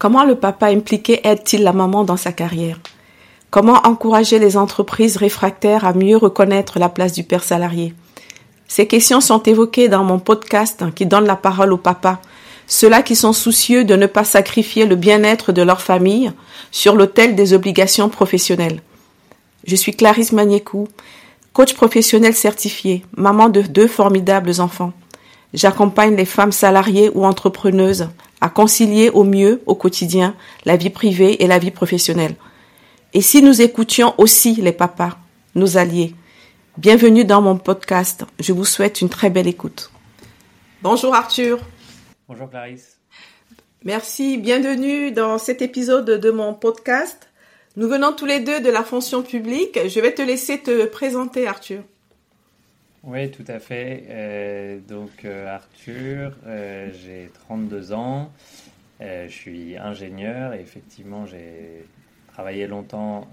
Comment le papa impliqué aide-t-il la maman dans sa carrière? Comment encourager les entreprises réfractaires à mieux reconnaître la place du père salarié? Ces questions sont évoquées dans mon podcast qui donne la parole au papa, ceux-là qui sont soucieux de ne pas sacrifier le bien-être de leur famille sur l'autel des obligations professionnelles. Je suis Clarisse Magnécou, coach professionnel certifié, maman de deux formidables enfants. J'accompagne les femmes salariées ou entrepreneuses à concilier au mieux au quotidien la vie privée et la vie professionnelle. Et si nous écoutions aussi les papas, nos alliés Bienvenue dans mon podcast. Je vous souhaite une très belle écoute. Bonjour Arthur. Bonjour Clarisse. Merci, bienvenue dans cet épisode de mon podcast. Nous venons tous les deux de la fonction publique. Je vais te laisser te présenter Arthur. Oui, tout à fait. Euh, donc euh, Arthur, euh, j'ai 32 ans, je suis ingénieur et effectivement j'ai travaillé longtemps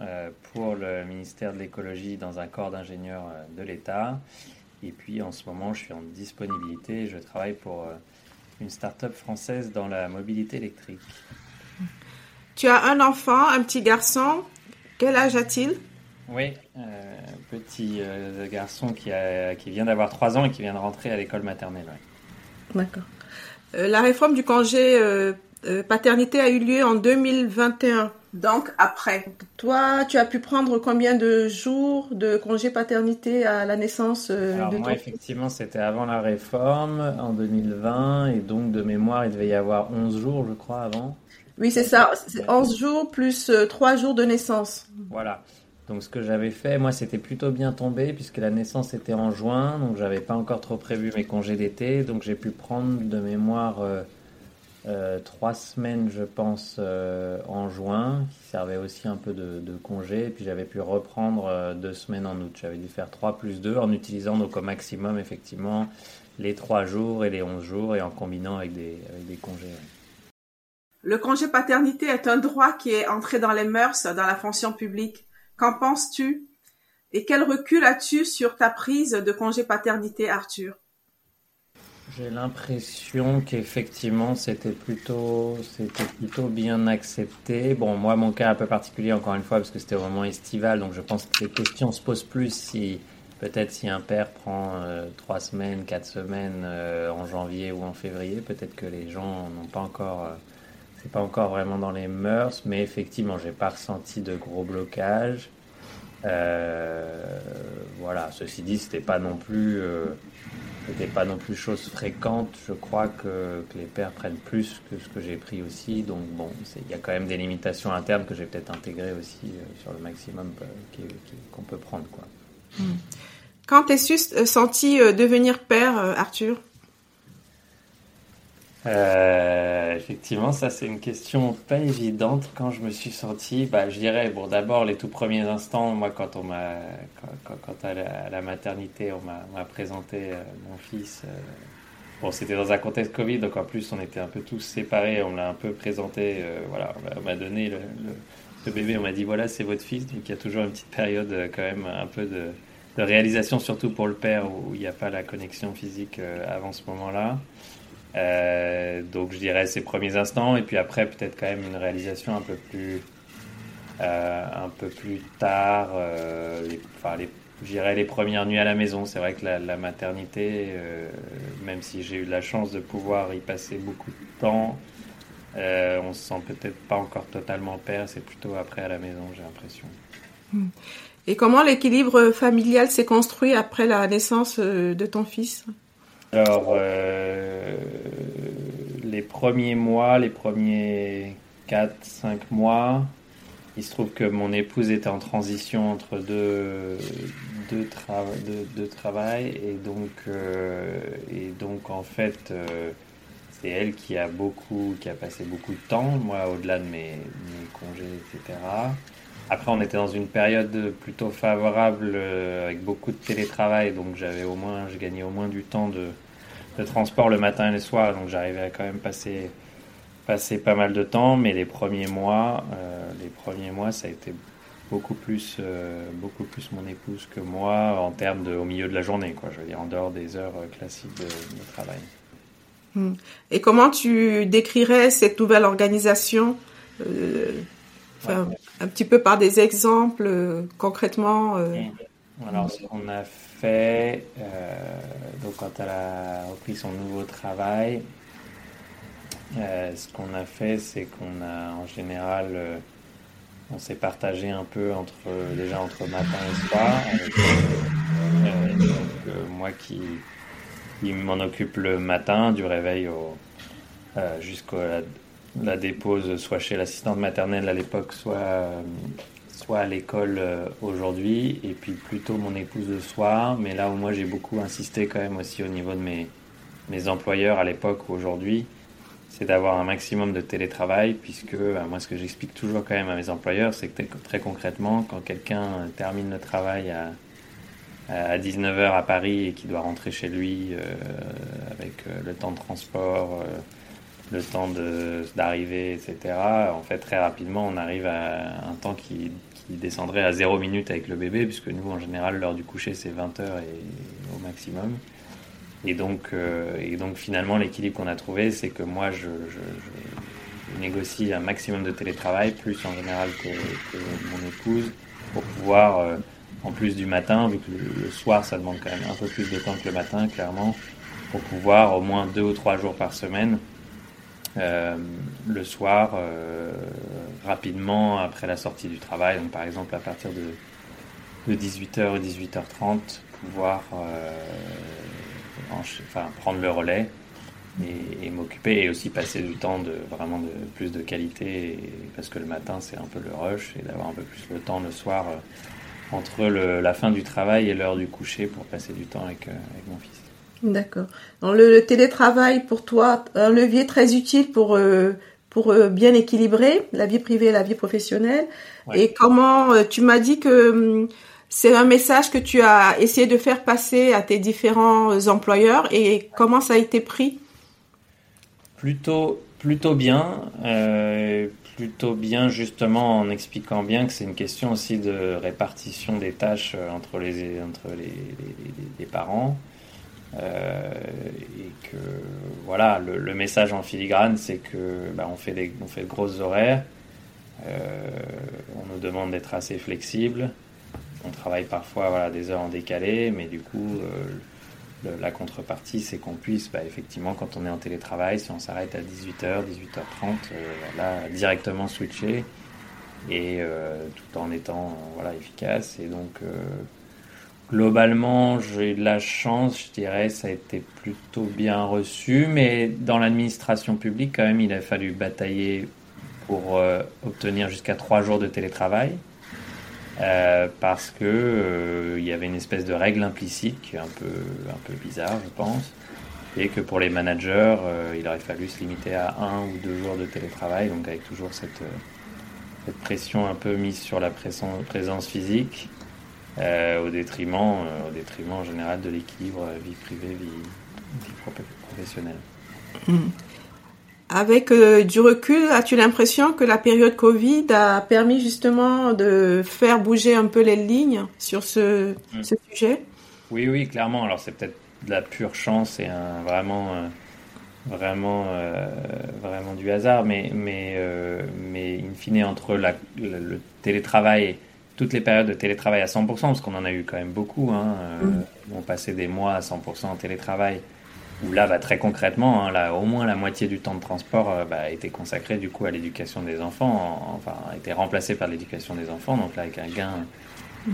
pour le ministère de l'écologie dans un corps d'ingénieurs de l'État. Et puis en ce moment, je suis en disponibilité et je travaille pour une start-up française dans la mobilité électrique. Tu as un enfant, un petit garçon. Quel âge a-t-il? Oui, petit euh, garçon qui, a, qui vient d'avoir 3 ans et qui vient de rentrer à l'école maternelle. D'accord. Euh, la réforme du congé paternité a eu lieu en 2021. Donc après, toi, tu as pu prendre combien de jours de congé paternité à la naissance Alors de moi, effectivement, c'était avant la réforme, en 2020, et donc de mémoire, il devait y avoir 11 jours, je crois, avant. Oui, c'est ça. C'est 11 jours plus 3 jours de naissance. Voilà. Donc ce que j'avais fait, moi, c'était plutôt bien tombé puisque la naissance était en juin, donc j'avais pas encore trop prévu mes congés d'été, donc j'ai pu prendre de mémoire euh, euh, trois semaines, je pense, euh, en juin, qui servait aussi un peu de, de congé, et puis j'avais pu reprendre deux semaines en août. J'avais dû faire 3 plus 2 en utilisant donc au maximum effectivement les 3 jours et les 11 jours et en combinant avec des, avec des congés. Le congé paternité est un droit qui est entré dans les mœurs dans la fonction publique. Qu'en penses-tu? Et quel recul as-tu sur ta prise de congé paternité, Arthur? J'ai l'impression qu'effectivement c'était plutôt, c'était plutôt bien accepté. Bon, moi mon cas est un peu particulier encore une fois parce que c'était vraiment estival, donc je pense que les questions se posent plus si peut-être si un père prend euh, trois semaines, quatre semaines euh, en janvier ou en février, peut-être que les gens n'ont pas encore euh, c'est pas encore vraiment dans les mœurs, mais effectivement, j'ai pas ressenti de gros blocages. Euh, voilà. Ceci dit, c'était pas non plus, euh, c'était pas non plus chose fréquente. Je crois que, que, les pères prennent plus que ce que j'ai pris aussi. Donc bon, il y a quand même des limitations internes que j'ai peut-être intégrées aussi euh, sur le maximum qu'on peut prendre, quoi. Hmm. Quand t'es-tu senti devenir père, Arthur? Euh, effectivement, ça c'est une question pas évidente. Quand je me suis senti, bah, je dirais, bon, d'abord les tout premiers instants, moi quand on m'a, quand, à, la, maternité, on m'a présenté euh, mon fils. Euh, bon, c'était dans un contexte Covid, donc en plus on était un peu tous séparés. On l'a un peu présenté, voilà, on m'a donné le, bébé, on m'a dit voilà c'est votre fils. Donc il y a toujours une petite période quand même un peu de réalisation, surtout pour le père où il n'y a pas la connexion physique avant ce moment-là. Euh, donc je dirais ces premiers instants et puis après peut-être quand même une réalisation un peu plus euh, un peu plus tard euh, les, enfin les je dirais les premières nuits à la maison. C'est vrai que la, la maternité euh, même si j'ai eu la chance de pouvoir y passer beaucoup de temps on se sent peut-être pas encore totalement père. C'est plutôt après à la maison j'ai l'impression. Et comment l'équilibre familial s'est construit après la naissance de ton fils? Alors, euh, les premiers mois, les premiers 4-5 mois, il se trouve que mon épouse était en transition entre deux, deux, deux, travail et donc, euh, et donc en fait, euh, c'est elle qui a beaucoup, qui a passé beaucoup de temps, moi au-delà de mes, mes congés, etc. Après, on était dans une période plutôt favorable euh, avec beaucoup de télétravail, donc j'avais au moins, je gagnais au moins du temps de, de transport le matin et le soir, donc j'arrivais à quand même passer, passer pas mal de temps. Mais les premiers mois, euh, les premiers mois, ça a été beaucoup plus, euh, beaucoup plus mon épouse que moi en termes de au milieu de la journée, quoi. Je veux dire en dehors des heures classiques de, travail. Hmm. Et comment tu décrirais cette nouvelle organisation Un petit peu par des exemples, concrètement hmm. Alors, ce qu'on a fait, donc quand elle a repris son nouveau travail, ce qu'on a fait, c'est qu'on a en général on s'est partagé un peu entre déjà entre matin et soir. Euh, euh, moi qui, m'en occupe le matin, du réveil au, euh, la, dépose, soit chez l'assistante maternelle à l'époque, soit, soit à l'école aujourd'hui, et puis plutôt mon épouse le soir. Mais là où moi j'ai beaucoup insisté quand même aussi au niveau de mes, mes employeurs à l'époque ou aujourd'hui, c'est d'avoir un maximum de télétravail, puisque bah, moi ce que j'explique toujours quand même à mes employeurs, c'est que très concrètement, quand quelqu'un termine le travail à, à 19h à Paris et qui doit rentrer chez lui euh, avec euh, le temps de transport, euh, le temps d'arriver, etc., en fait très rapidement on arrive à un temps qui, qui descendrait à 0 minutes avec le bébé, puisque nous en général l'heure du coucher c'est 20h et, au maximum. Et donc, euh, et donc finalement, l'équilibre qu'on a trouvé, c'est que moi, je, négocie un maximum de télétravail, plus en général que, mon épouse, pour pouvoir, euh, en plus du matin, vu que le, soir, ça demande quand même un peu plus de temps que le matin, clairement, pour pouvoir au moins deux ou trois jours par semaine, le soir, rapidement après la sortie du travail, donc par exemple à partir de, de 18h ou 18h30, pouvoir enfin, prendre le relais et, m'occuper et aussi passer du temps de vraiment de plus de qualité parce que le matin c'est un peu le rush et d'avoir un peu plus le temps le soir euh, entre la fin du travail et l'heure du coucher pour passer du temps avec, euh, mon fils. D'accord. Le, télétravail pour toi un levier très utile pour euh, pour bien équilibrer la vie privée et la vie professionnelle. Et comment tu m'as dit que hum, c'est un message que tu as essayé de faire passer à tes différents employeurs et comment ça a été pris? Plutôt, plutôt bien. Euh, plutôt bien justement en expliquant bien que c'est une question aussi de répartition des tâches euh, entre les, entre les, parents. Euh, et que voilà, le, message en filigrane, c'est que bah, on, fait des, on fait de grosses horaires, on nous demande d'être assez flexible, on travaille parfois voilà, des heures en décalé, mais du coup, euh, la contrepartie, c'est qu'on puisse, bah, effectivement, quand on est en télétravail, si on s'arrête à 18h, 18h30, euh, là, directement switcher, et euh, tout en étant voilà, efficace. Et donc, globalement, j'ai de la chance, je dirais, ça a été plutôt bien reçu, mais dans l'administration publique, quand même, il a fallu batailler pour obtenir jusqu'à trois jours de télétravail. Euh, parce que euh, il y avait une espèce de règle implicite qui est un peu, un peu bizarre, je pense, et que pour les managers, euh, il aurait fallu se limiter à un ou deux jours de télétravail, donc avec toujours cette, cette pression un peu mise sur la présence physique, au, détriment, au détriment en général de l'équilibre vie privée, vie, professionnelle. Mmh. Avec euh, du recul, as-tu l'impression que la période Covid a permis justement de faire bouger un peu les lignes sur ce, hmm. sujet? Oui, oui, clairement. Alors c'est peut-être de la pure chance et un, vraiment, euh, vraiment, euh, vraiment du hasard, mais, mais, mais in fine, entre la, le, télétravail, toutes les périodes de télétravail à 100%, parce qu'on en a eu quand même beaucoup, hein, hmm. on passait des mois à 100% en télétravail où là, bah, très concrètement, hein, là, au moins la moitié du temps de transport euh, bah, a été consacré du coup à l'éducation des enfants, enfin a été remplacé par l'éducation des enfants, donc là avec un gain,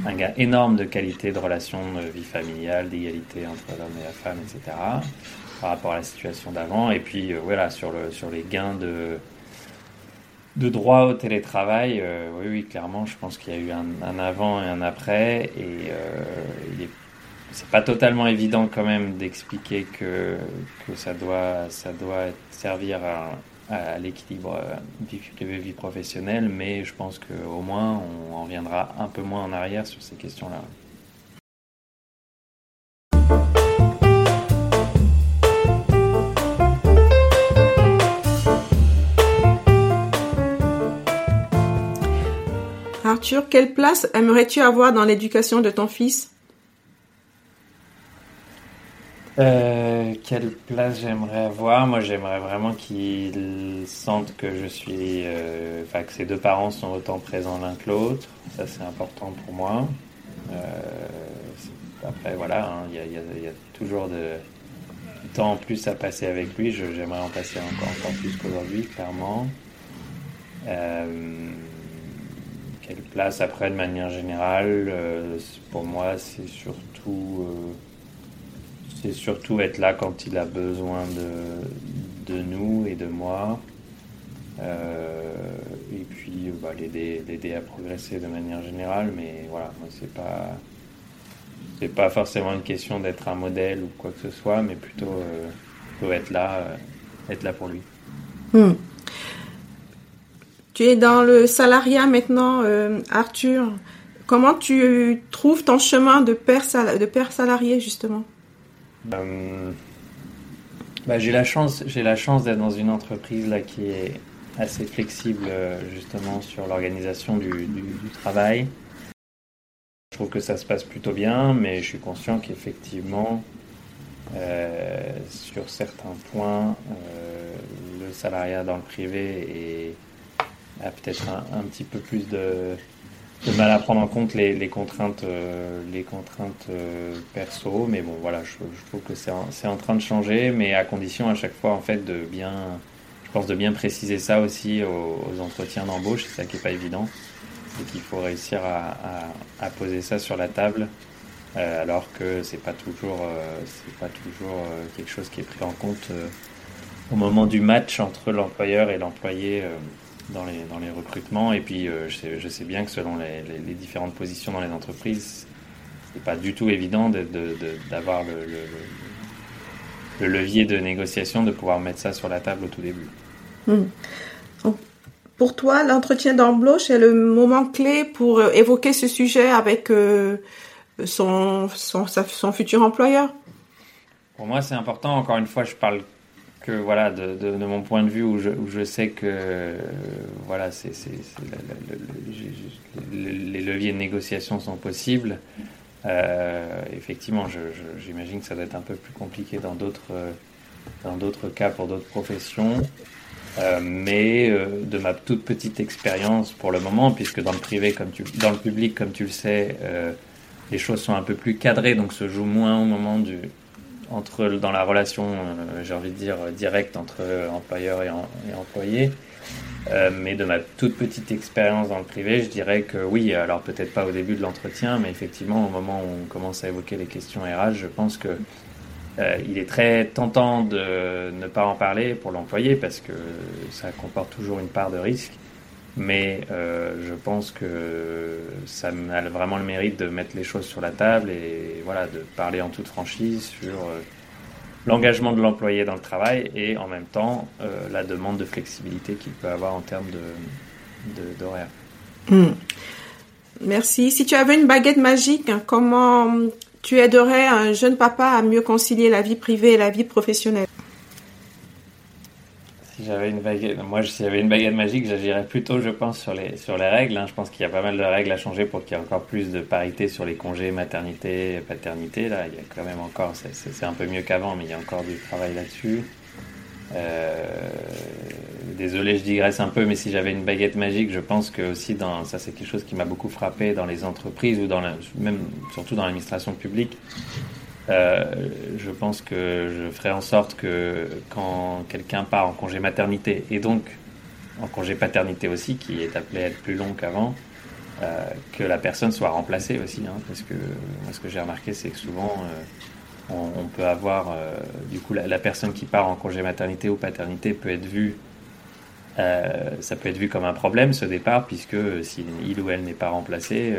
un gain énorme de qualité de relation de vie familiale, d'égalité entre l'homme et la femme, etc. par rapport à la situation d'avant. Et puis euh, voilà, sur, le, sur les gains de, de droit au télétravail, euh, oui, oui, clairement, je pense qu'il y a eu un, avant et un après, et est c'est pas totalement évident quand même d'expliquer que, que ça doit, ça doit servir à, à l'équilibre euh, vie privée, vie professionnelle, mais je pense qu'au moins on en reviendra un peu moins en arrière sur ces questions-là. Quelle place aimerais-tu avoir dans l'éducation de ton fils? Euh, quelle place j'aimerais avoir? Moi, j'aimerais vraiment qu'ils sentent que je suis, euh, enfin que ces deux parents sont autant présents l'un que l'autre. Ça, c'est important pour moi. Euh, après, voilà, hein, il y, a toujours de, temps en plus à passer avec lui. J'aimerais en passer encore plus qu'aujourd'hui, clairement. Quelle place après, de manière générale, pour moi, c'est surtout c'est surtout être là quand il a besoin de, de nous et de moi. Euh, et puis bah, l'aider à progresser de manière générale. Mais voilà, moi, c'est pas. C'est pas forcément une question d'être un modèle ou quoi que ce soit, mais plutôt, euh, être là, euh, être là pour lui. Hmm. Tu es dans le salariat maintenant, Arthur. Comment tu trouves ton chemin de père, de père salarié, justement? Euh, bah, j'ai la chance, chance d'être dans une entreprise là qui est assez flexible euh, justement sur l'organisation du, travail. Je trouve que ça se passe plutôt bien, mais je suis conscient qu'effectivement, euh, sur certains points, le salariat dans le privé est, a peut-être un, petit peu plus de, mal à prendre en compte les, contraintes, les contraintes euh, euh, perso, mais bon, voilà, je, trouve que c'est en, train de changer, mais à condition à chaque fois, en fait, de bien, je pense, de bien préciser ça aussi aux, entretiens d'embauche, c'est ça qui est pas évident, et qu'il faut réussir à, à, poser ça sur la table, euh, alors que c'est pas toujours, c'est pas toujours quelque chose qui est pris en compte au moment du match entre l'employeur et l'employé dans les, dans les recrutements. Et puis, euh, je, sais, je, sais, bien que selon les, les, différentes positions dans les entreprises, c'est pas du tout évident d'avoir le, le, levier de négociation, de pouvoir mettre ça sur la table au tout début. Hmm. Pour toi, l'entretien d'embauche est le moment clé pour euh, évoquer ce sujet avec euh, son, son, son futur employeur? Pour moi, c'est important. Encore une fois, je parle que voilà, de, de, mon point de vue où je, je sais que voilà, c'est, les leviers de négociation sont possibles. Euh, effectivement, j'imagine que ça doit être un peu plus compliqué dans d'autres dans d'autres cas pour d'autres professions. Euh, mais euh, de ma toute petite expérience pour le moment, puisque dans le privé, comme tu, dans le public, comme tu le sais, les choses sont un peu plus cadrées, donc se joue moins au moment du, entre, dans la relation, euh, j'ai envie de dire, directe entre employeur et, employé. Euh, mais de ma toute petite expérience dans le privé, je dirais que oui, alors peut-être pas au début de l'entretien, mais effectivement au moment où on commence à évoquer les questions RH, je pense que euh, il est très tentant de ne pas en parler pour l'employé parce que ça comporte toujours une part de risque. Mais euh, je pense que ça a vraiment le mérite de mettre les choses sur la table et voilà, de parler en toute franchise sur euh, l'engagement de l'employé dans le travail et en même temps euh, la demande de flexibilité qu'il peut avoir en termes d'horaire. De, hmm. Merci. Si tu avais une baguette magique, comment tu aiderais un jeune papa à mieux concilier la vie privée et la vie professionnelle? J'avais une baguette, moi, si j'avais une baguette magique, j'agirais plutôt, je pense, sur les sur les règles. Hein. Je pense qu'il y a pas mal de règles à changer pour qu'il y ait encore plus de parité sur les congés maternité, paternité. Là, il y a quand même encore, c'est un peu mieux qu'avant, mais il y a encore du travail là-dessus. Euh, désolé, je digresse un peu, mais si j'avais une baguette magique, je pense que aussi dans ça, c'est quelque chose qui m'a beaucoup frappé dans les entreprises ou dans la, même surtout dans l'administration publique. Euh, je pense que je ferai en sorte que quand quelqu'un part en congé maternité et donc en congé paternité aussi, qui est appelé à être plus long qu'avant, euh, que la personne soit remplacée aussi. Hein, parce que moi, ce que j'ai remarqué, c'est que souvent, euh, on, peut avoir, du coup, la, personne qui part en congé maternité ou paternité peut être vue, ça peut être vu comme un problème ce départ, puisque si il ou elle n'est pas remplacé,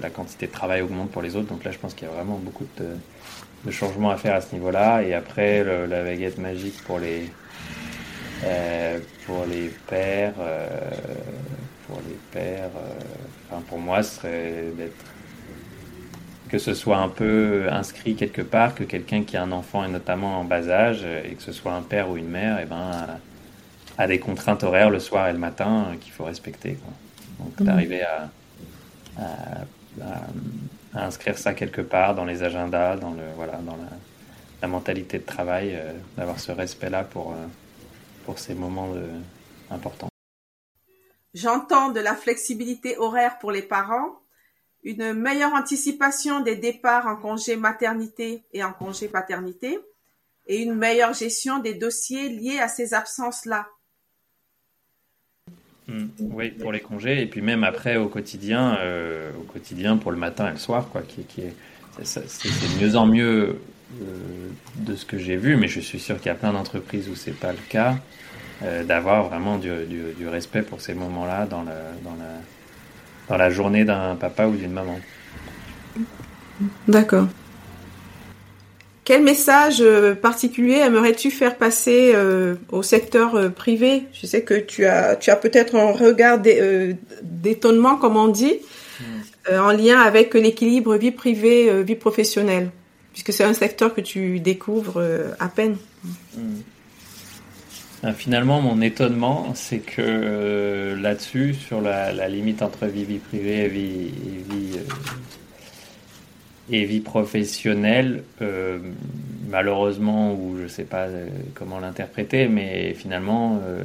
la quantité de travail augmente pour les autres. Donc là, je pense qu'il y a vraiment beaucoup de changements à faire à ce niveau-là. Et après, la baguette magique pour les, euh, pour les pères, euh, pour les pères, euh, enfin pour moi, ce serait d'être que ce soit un peu inscrit quelque part, que quelqu'un qui a un enfant et notamment en bas âge, et que ce soit un père ou une mère, et eh ben, a, des contraintes horaires le soir et le matin qu'il faut respecter. Donc mmh. d'arriver à, à à inscrire ça quelque part dans les agendas, dans le voilà, dans la la mentalité de travail, d'avoir ce respect-là pour, pour ces moments importants. J'entends de la flexibilité horaire pour les parents, une meilleure anticipation des départs en congé maternité et en congé paternité, et une meilleure gestion des dossiers liés à ces absences-là. Hmm. oui, pour les congés, et puis même après au quotidien, euh, au quotidien pour le matin et le soir, quoi, qui, est, c'est, de mieux en mieux euh, de ce que j'ai vu, mais je suis sûr qu'il y a plein d'entreprises où c'est pas le cas, euh, d'avoir vraiment du, du, respect pour ces moments-là dans, le, dans, la, dans la journée d'un papa ou d'une maman. D'accord. Quel message euh, particulier aimerais-tu faire passer euh, au secteur euh, privé? Je sais que tu as, tu as peut-être un regard d'étonnement, comme on dit, hmm. en lien avec l'équilibre vie privée, vie professionnelle, puisque c'est un secteur que tu découvres à peine. Hmm. Finalement, mon étonnement, c'est que là-dessus, sur la, limite entre vie, vie privée et vie, et vie et vie professionnelle, euh, malheureusement, ou je ne sais pas euh, comment l'interpréter, mais finalement, euh,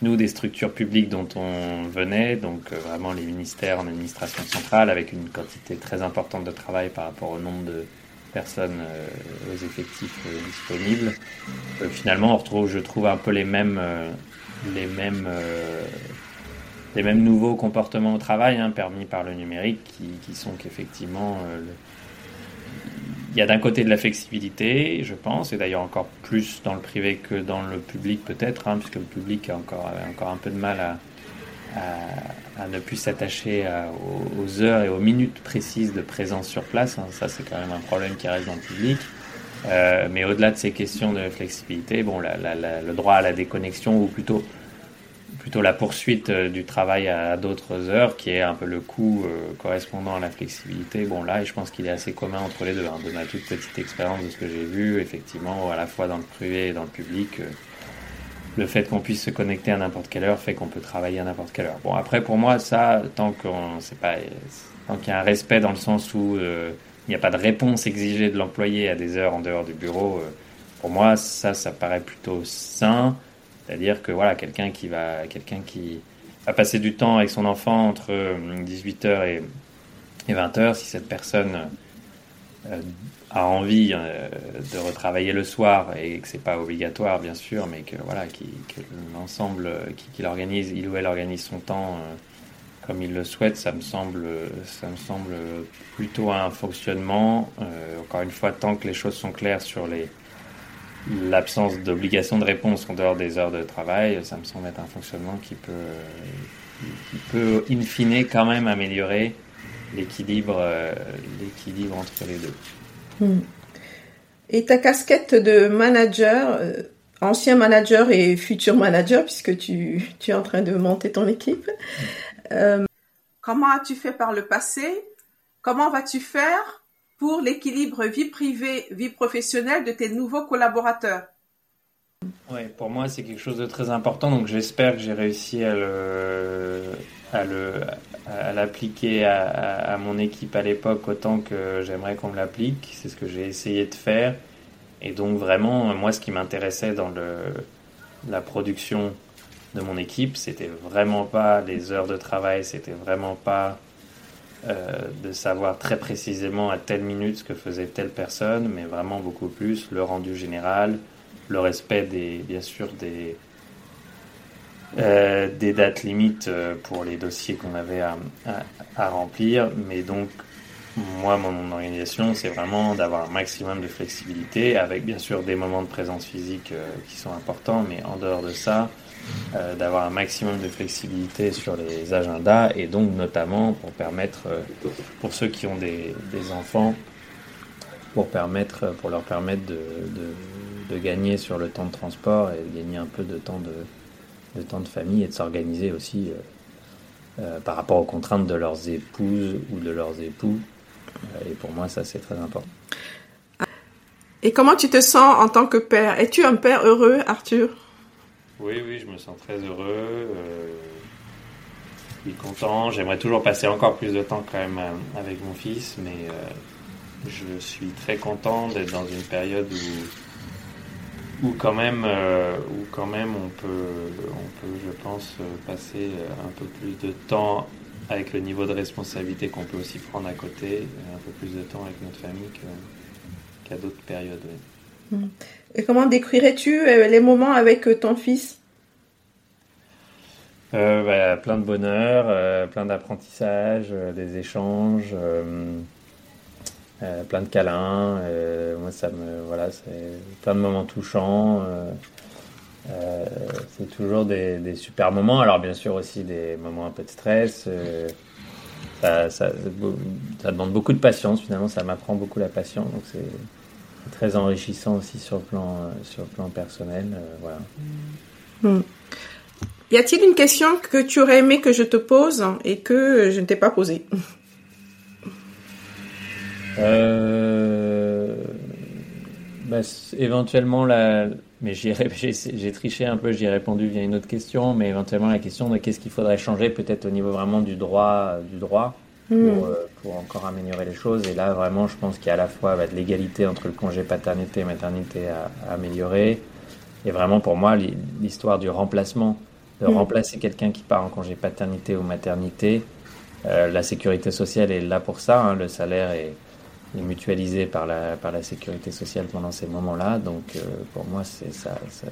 nous, des structures publiques dont on venait, donc vraiment les ministères en administration centrale, avec une quantité très importante de travail par rapport au nombre de personnes aux effectifs disponibles, finalement, on retrouve, je trouve, un peu les mêmes, les mêmes les mêmes nouveaux comportements au travail hein, permis par le numérique qui, qui sont qu'effectivement il y a d'un côté de la flexibilité, je pense, et d'ailleurs encore plus dans le privé que dans le public peut-être, hein, puisque le public a encore, encore un peu de mal à, ne plus s'attacher aux, heures et aux minutes précises de présence sur place. Hein. Ça, c'est quand même un problème qui reste dans le public. Euh, mais au-delà de ces questions de flexibilité, bon, le droit à la déconnexion, ou plutôt plutôt la poursuite euh, du travail à d'autres heures, qui est un peu le coût euh, correspondant à la flexibilité. Bon, là, je pense qu'il est assez commun entre les deux. Hein. De ma toute petite expérience de ce que j'ai vu, effectivement, à la fois dans le privé et dans le public, euh, le fait qu'on puisse se connecter à n'importe quelle heure fait qu'on peut travailler à n'importe quelle heure. Bon, après, pour moi, ça, tant qu'on, c'est pas, tant qu'il y a un respect dans le sens où il n'y a pas de réponse exigée de l'employé à des heures en dehors du bureau, pour moi, ça, ça paraît plutôt sain. C'est-à-dire que voilà, quelqu'un qui va, quelqu'un qui va passer du temps avec son enfant entre 18h euh, et, 20h, si cette personne euh, a envie euh, de retravailler le soir et que c'est pas obligatoire bien sûr, mais que voilà, qui, que l'ensemble, qu'il organise, il ou elle organise son temps comme il le souhaite, ça me semble, ça me semble plutôt un fonctionnement. encore une fois, tant que les choses sont claires sur les l'absence d'obligation de réponse en dehors des heures de travail, ça me semble être un fonctionnement qui peut, qui peut in fine quand même améliorer l'équilibre, euh, l'équilibre entre les deux. Hmm. Et ta casquette de manager, euh, ancien manager et futur manager, puisque tu, tu, es en train de monter ton équipe, euh, comment as-tu fait par le passé? Comment vas-tu faire? Pour l'équilibre vie privée, vie professionnelle de tes nouveaux collaborateurs Oui, pour moi, c'est quelque chose de très important. Donc, j'espère que j'ai réussi à le, à le, à l'appliquer à, mon équipe à l'époque autant que j'aimerais qu'on me l'applique. C'est ce que j'ai essayé de faire. Et donc, vraiment, moi, ce qui m'intéressait dans le, la production de mon équipe, c'était vraiment pas les heures de travail, c'était vraiment pas euh, de savoir très précisément à telle minute ce que faisait telle personne, mais vraiment beaucoup plus le rendu général, le respect des, bien sûr des, euh, dates limites euh, pour les dossiers qu'on avait à, remplir. Mais donc, moi, mon organisation, c'est vraiment d'avoir un maximum de flexibilité, avec bien sûr des moments de présence physique qui sont importants, mais en dehors de ça, euh, d'avoir un maximum de flexibilité sur les agendas et donc notamment pour permettre, euh, pour ceux qui ont des, enfants, pour, permettre, pour leur permettre de, de, gagner sur le temps de transport et de gagner un peu de temps de, de temps de famille et de s'organiser aussi euh, par rapport aux contraintes de leurs épouses ou de leurs époux. et pour moi, ça, c'est très important. Et comment tu te sens en tant que père? Es-tu un père heureux, Arthur? Oui, oui, je me sens très heureux. Euh, je suis content. J'aimerais toujours passer encore plus de temps quand même euh, avec mon fils, mais, euh, je suis très content d'être dans une période où, où, quand même, euh, où quand même on peut, on peut, je pense, passer un peu plus de temps avec le niveau de responsabilité qu'on peut aussi prendre à côté, un peu plus de temps avec notre famille qu'à d'autres périodes. Et comment décrirais-tu euh, les moments avec euh, ton fils? Euh, bah, Plein de bonheur, plein d'apprentissage, des échanges, plein de câlins. moi, ça me, voilà, c'est plein de moments touchants. c'est toujours des, super moments. Alors, bien sûr, aussi des moments un peu de stress. Ça, ça, ça, demande beaucoup de patience, finalement, ça m'apprend beaucoup la patience. Donc, c'est très enrichissant aussi sur le plan, euh, sur le plan personnel. Euh, voilà. Hmm. Y a-t-il une question que tu aurais aimé que je te pose et que je ne t'ai pas posée? Euh, bah, Éventuellement, la... mais j'ai triché un peu, j'y ai répondu via une autre question, mais éventuellement la question de qu'est-ce qu'il faudrait changer peut-être au niveau vraiment du droit. Du droit. Pour, euh, pour, encore améliorer les choses. Et là, vraiment, je pense qu'il y a à la fois bah, de l'égalité entre le congé paternité et maternité à, améliorer. Et vraiment, pour moi, l'histoire du remplacement, de hmm. remplacer quelqu'un qui part en congé paternité ou maternité, euh, la sécurité sociale est là pour ça. Hein. le salaire est, est, mutualisé par la, par la sécurité sociale pendant ces moments-là. Donc, euh, pour moi, c'est ça, ça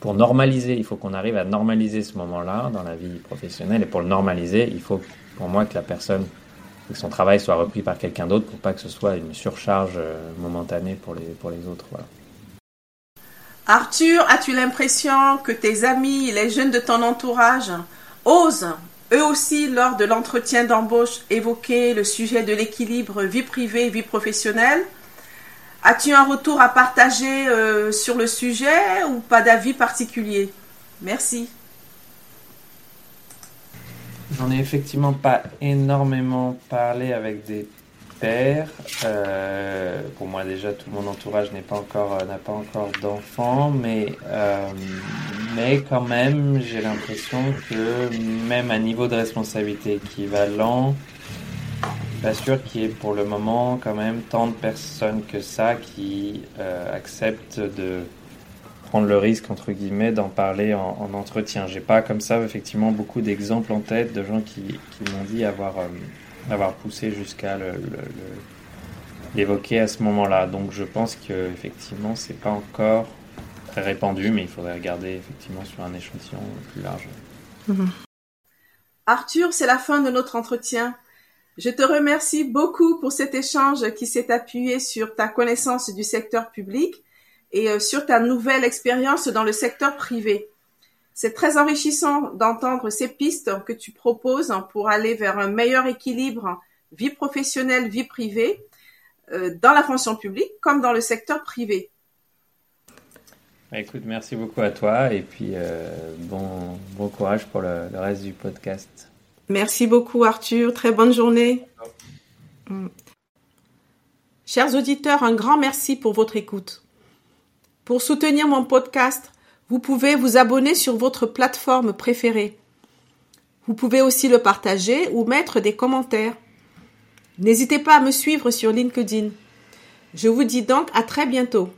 pour normaliser, il faut qu'on arrive à normaliser ce moment-là dans la vie professionnelle. Et pour le normaliser, il faut pour moi que la personne que son travail soit repris par quelqu'un d'autre pour pas que ce soit une surcharge euh, momentanée pour les, pour les autres. Arthur, as-tu l'impression que tes amis, les jeunes de ton entourage, osent, eux aussi, lors de l'entretien d'embauche, évoquer le sujet de l'équilibre vie privée vie professionnelle? As-tu un retour à partager euh, sur le sujet ou pas d'avis particulier? Merci. J'en ai effectivement pas énormément parlé avec des pères. Euh, pour moi déjà tout mon entourage n'est pas encore euh, n'a pas encore d'enfants, mais euh, mais quand même j'ai l'impression que même à niveau de responsabilité équivalent, pas sûr qu'il y ait pour le moment quand même tant de personnes que ça qui acceptent de prendre le risque, entre guillemets, d'en parler en, en entretien. J'ai pas comme ça, effectivement, beaucoup d'exemples en tête de gens qui, qui m'ont dit avoir, euh, avoir poussé jusqu'à l'évoquer à ce moment-là. Donc je pense que effectivement, c'est pas encore très répandu, mais il faudrait regarder effectivement sur un échantillon plus large. Mhm. Arthur, c'est la fin de notre entretien. Je te remercie beaucoup pour cet échange qui s'est appuyé sur ta connaissance du secteur public et euh, sur ta nouvelle expérience dans le secteur privé. C'est très enrichissant d'entendre ces pistes que tu proposes pour aller vers un meilleur équilibre vie professionnelle, vie privée, euh, dans la fonction publique comme dans le secteur privé. Bah, écoute, merci beaucoup à toi et puis euh, bon, bon courage pour le, reste du podcast. Merci beaucoup Arthur, très bonne journée. Mm. Chers auditeurs, un grand merci pour votre écoute. Pour soutenir mon podcast, vous pouvez vous abonner sur votre plateforme préférée. Vous pouvez aussi le partager ou mettre des commentaires. N'hésitez pas à me suivre sur LinkedIn. Je vous dis donc à très bientôt.